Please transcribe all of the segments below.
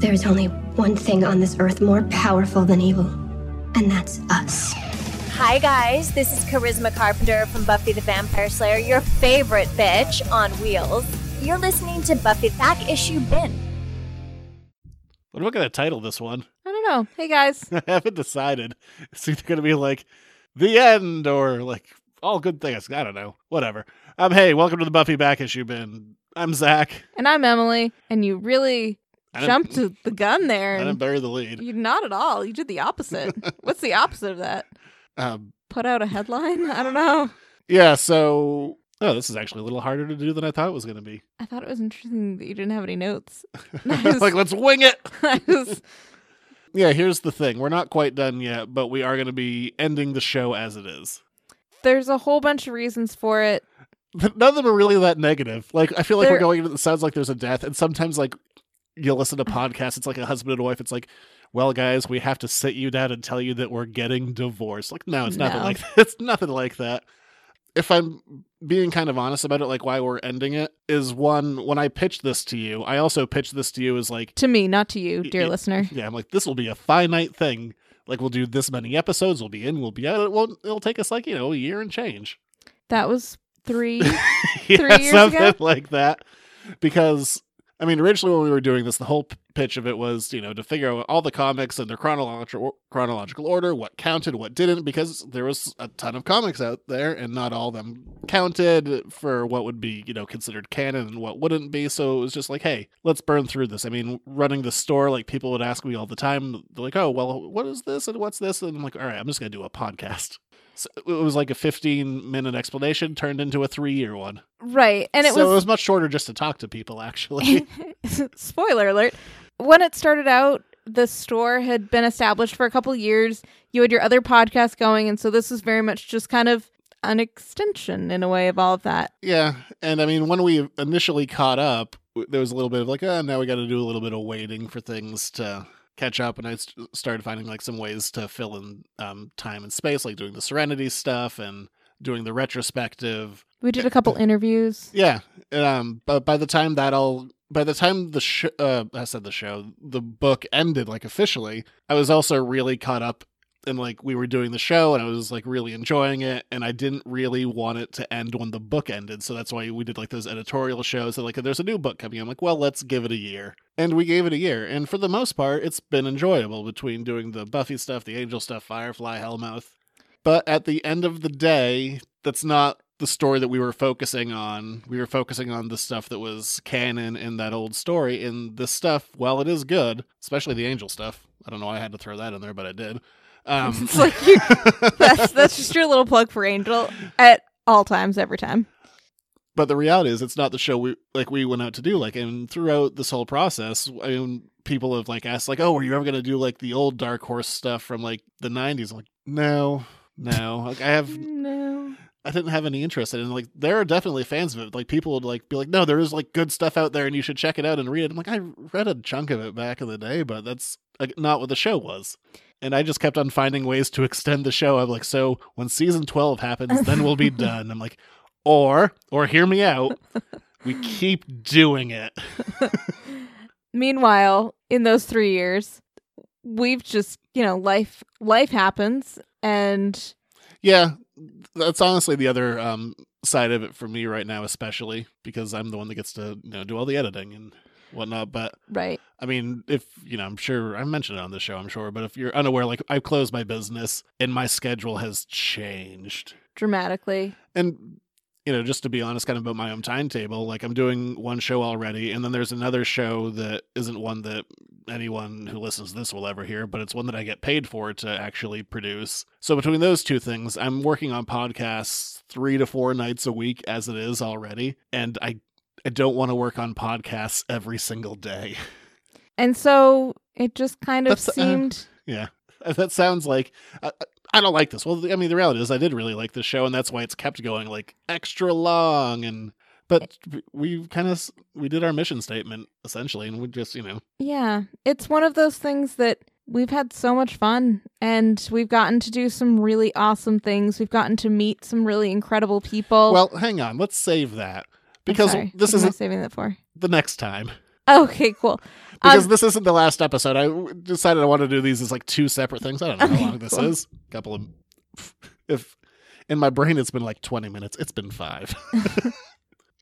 There is only one thing on this earth more powerful than evil, and that's us. Hi, guys. This is Charisma Carpenter from Buffy the Vampire Slayer, your favorite bitch on wheels. You're listening to Buffy Back Issue Bin. What am I going to title this one? I don't know. Hey guys. I haven't decided. It's either going to be like the end or like all good things. I don't know. Whatever. Um, hey, welcome to the Buffy Back Issue Bin. I'm Zach. And I'm Emily. And you really I didn't- jumped the gun there. I didn't bury the lead. you not at all. You did the opposite. What's the opposite of that? Um, Put out a headline? I don't know. yeah. So, oh, this is actually a little harder to do than I thought it was going to be. I thought it was interesting that you didn't have any notes. Nice. like, let's wing it. Was- Yeah. Here's the thing: we're not quite done yet, but we are going to be ending the show as it is. there's a whole bunch of reasons for it. But none of them are really that negative. Like I feel like we're There- going. It sounds like there's a death, and sometimes like you listen to podcasts. It's like a husband and wife. It's like, well, guys, we have to sit you down and tell you that we're getting divorced. Like, no, it's nothing No. like it's nothing like that. If I'm being kind of honest about it, like why we're ending it is one. When I pitched this to you, I also pitched this to you as like, To me, not to you, dear Y- listener. yeah, I'm like, this will be a finite thing. Like we'll do this many episodes. We'll be in. We'll be out. It won't. It'll take us like you know a year and change. That was three. yeah, Three years something ago? like that. Because I mean, originally when we were doing this, the whole pitch of it was, you know, to figure out all the comics in their chronological chronological order, what counted, what didn't, because there was a ton of comics out there, and not all of them counted for what would be, you know, considered canon and what wouldn't be. So it was just like, hey, let's burn through this. I mean, running the store, like people would ask me all the time, they're like, oh, well, what is this and what's this? And I'm like, all right, I'm just gonna do a podcast. So it was like a 15 minute explanation turned into a three year one right. And it so was it was much shorter just to talk to people, actually. spoiler alert when it started out the store had been established for a couple years you had your other podcast going and so this was very much just kind of an extension in a way of all of that yeah, and I mean, when we initially caught up, there was a little bit of like, oh, now we got to do a little bit of waiting for things to catch up, and I st- started finding like some ways to fill in um, time and space, like doing the Serenity stuff and doing the retrospective. we did a couple interviews Yeah, um, but by the time that all. By the time the sh- uh, I said the show, the book ended like officially. I was also really caught up and like we were doing the show and I was like really enjoying it and I didn't really want it to end when the book ended. So that's why we did like those editorial shows that like there's a new book coming. I'm like, well, let's give it a year. And we gave it a year. And for the most part, it's been enjoyable between doing the Buffy stuff, the Angel stuff, Firefly, Hellmouth. But at the end of the day, that's not the story that we were focusing on. We were focusing on the stuff that was canon in that old story. And this stuff, while it is good, especially the Angel stuff, I don't know why I had to throw that in there, but I did. Um, it's like you that's that's just your little plug for angel at all times every time but the reality is it's not the show we like we went out to do like and throughout this whole process i mean people have like asked like oh were you ever going to do like the old dark horse stuff from like the 90s I'm like no no like i have no. I didn't have any interest in it. And like there are definitely fans of it like people would like be like no there is like good stuff out there and you should check it out and read it. I'm like i read a chunk of it back in the day but that's like, not what the show was. And i just kept on finding ways to extend the show. I'm like so when season 12 happens then we'll be done. I'm like or or hear me out we keep doing it. Meanwhile in those three years we've just you know life life happens and yeah that's honestly the other um side of it for me right now especially because i'm the one that gets to you know do all the editing and whatnot but right. I mean, if you know, I'm sure I mentioned it on the show, I'm sure, but if you're unaware, like I've closed my business and my schedule has changed. dramatically. And you know, just to be honest, kind of about my own timetable, like I'm doing one show already, and then there's another show that isn't one that anyone who listens to this will ever hear, but it's one that I get paid for to actually produce. So between those two things, I'm working on podcasts three to four nights a week as it is already, and I I don't want to work on podcasts every single day. And so it just kind of That's, uh, seemed Yeah, that sounds like I, I don't like this. Well, I mean, the reality is, I did really like this show, and that's why it's kept going like extra long. And but we kind of we did our mission statement essentially, and we just you know yeah, it's one of those things that we've had so much fun and we've gotten to do some really awesome things. We've gotten to meet some really incredible people. well, hang on, let's save that because this what am I isn't saving that for. the next time. Okay, cool. because Um, this isn't the last episode. I decided I want to do these as like two separate things. I don't know Okay, how long this cool. is. couple of if in my brain it's been like 20 minutes. It's been 5.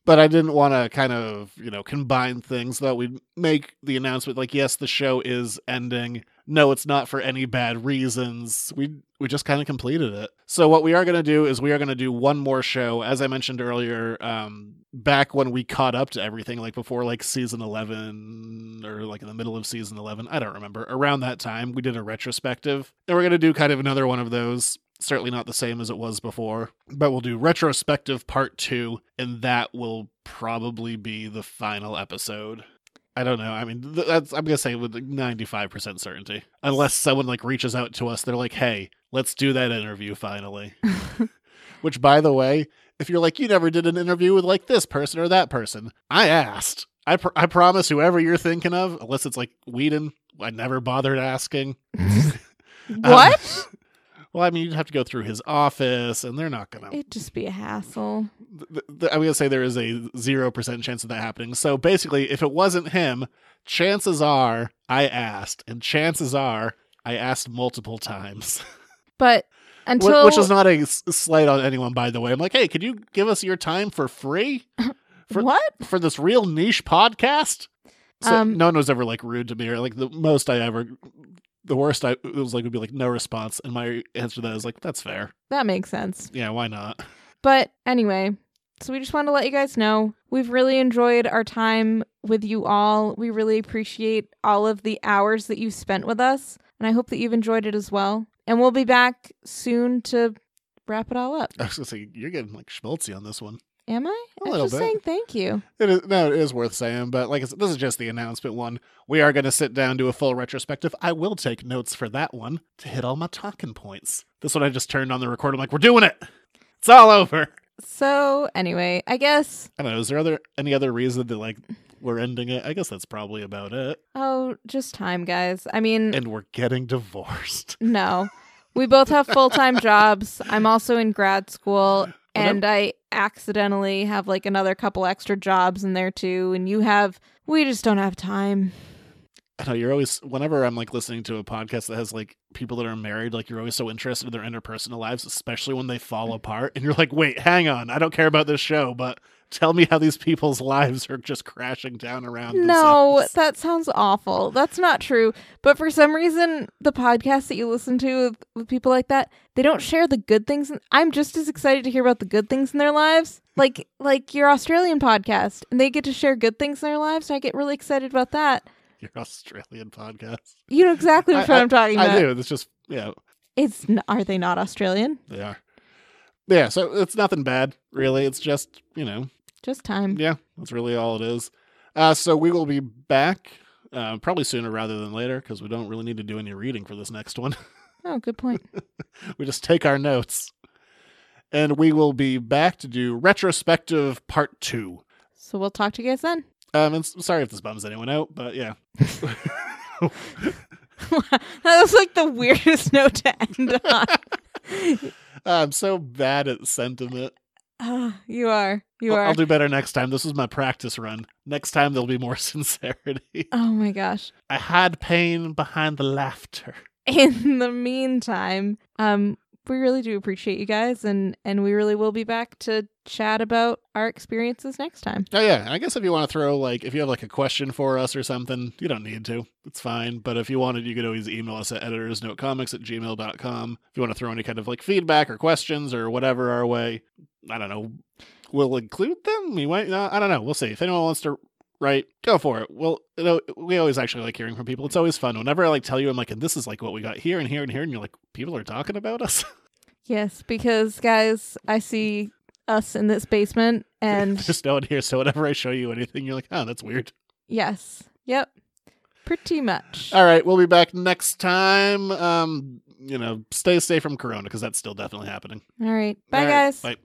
but I didn't want to kind of, you know, combine things that we'd make the announcement like yes, the show is ending. No, it's not for any bad reasons. We we just kind of completed it. So what we are going to do is we are going to do one more show as I mentioned earlier um back when we caught up to everything like before like season 11 or like in the middle of season 11, I don't remember. Around that time, we did a retrospective. And we're going to do kind of another one of those certainly not the same as it was before but we'll do retrospective part two and that will probably be the final episode. I don't know. I mean that's i'm gonna say with 95% certainty. Unless someone like reaches out to us they're like hey let's do that interview finally. Which by the way if you're like you never did an interview with like this person or that person i asked. I, pr- I promise whoever you're thinking of unless it's like Whedon, i never bothered asking. Um, what? well, I mean, you'd have to go through his office, and they're not gonna. It'd just be a hassle. th- th- I'm gonna say there is a zero percent chance of that happening. So basically, if it wasn't him, chances are I asked, and chances are I asked multiple times. But until Which is not a slight on anyone, by the way. I'm like, hey, could you give us your time for free for- what? for this real niche podcast? So Um, no one was ever like rude to me, or like the most I ever, the worst I it was like would be like no response, and my answer to that is like that's fair. That makes sense. Yeah, why not? But anyway, so we just wanted to let you guys know we've really enjoyed our time with you all. We really appreciate all of the hours that you've spent with us, and I hope that you've enjoyed it as well. And we'll be back soon to wrap it all up. I was gonna say you're getting like schmaltzy on this one. Am I? A I'm just bit. saying thank you. It is no, it is worth saying, but like this is just the announcement one. We are going to sit down do a full retrospective. I will take notes for that one to hit all my talking points. This one I just turned on the record. I'm like, we're doing it. It's all over. So anyway, I guess I don't know. Is there other any other reason that like we're ending it? I guess that's probably about it. oh, just time, guys. I mean, And we're getting divorced. No. We both have full time jobs. I'm also in grad school and I accidentally have like another couple extra jobs in there too. And you have, we just don't have time. I know you're always whenever I'm like listening to a podcast that has like people that are married, like you're always so interested in their interpersonal lives, especially when they fall mm. apart. And you're like, wait, hang on, I don't care about this show, but tell me how these people's lives are just crashing down around. No, themselves." that sounds awful. That's not true. But for some reason, the podcasts that you listen to with, with people like that, they don't share the good things. I'm just as excited to hear about the good things in their lives. Like like your Australian podcast, and they get to share good things in their lives. I get really excited about that. your Australian podcast. You know exactly what I- I- I'm talking about. I do. It's just yeah, It's n- are they not Australian? they are. Yeah, so it's nothing bad, really. It's just you know, Just time. yeah, that's really all it is. Uh, so we will be back uh, probably sooner rather than later because we don't really need to do any reading for this next one. Oh, good point. we just take our notes and we will be back to do retrospective part two So we'll talk to you guys then. um and sorry if this bums anyone out but yeah that was like the weirdest note to end on. i'm so bad at sentiment Ah, you are. You I'll, are. I'll do better next time this was my practice run next time there'll be more sincerity oh my gosh. i had pain behind the laughter In the meantime, um, we really do appreciate you guys, and and we really will be back to chat about our experiences next time. oh yeah i guess if you want to throw like if you have like a question for us or something you don't need to it's fine but if you wanted you could always email us at editorsnotecomics at gmail.com if you want to throw any kind of like feedback or questions or whatever our way i don't know. We'll include them? We might not? I don't know. We'll see. If anyone wants to write go for it. Well you know, we always actually like hearing from people. It's always fun. Whenever i like tell you i'm like and this is like what we got here and here and here and you're like people are talking about us? Yes, because guys, I see us in this basement, and there's no one here so whenever i show you anything you're like oh that's weird. Yes, yep, pretty much. All right, we'll be back next time. Um, you know, stay safe from Corona because that's still definitely happening. All right, bye All right, guys. Bye.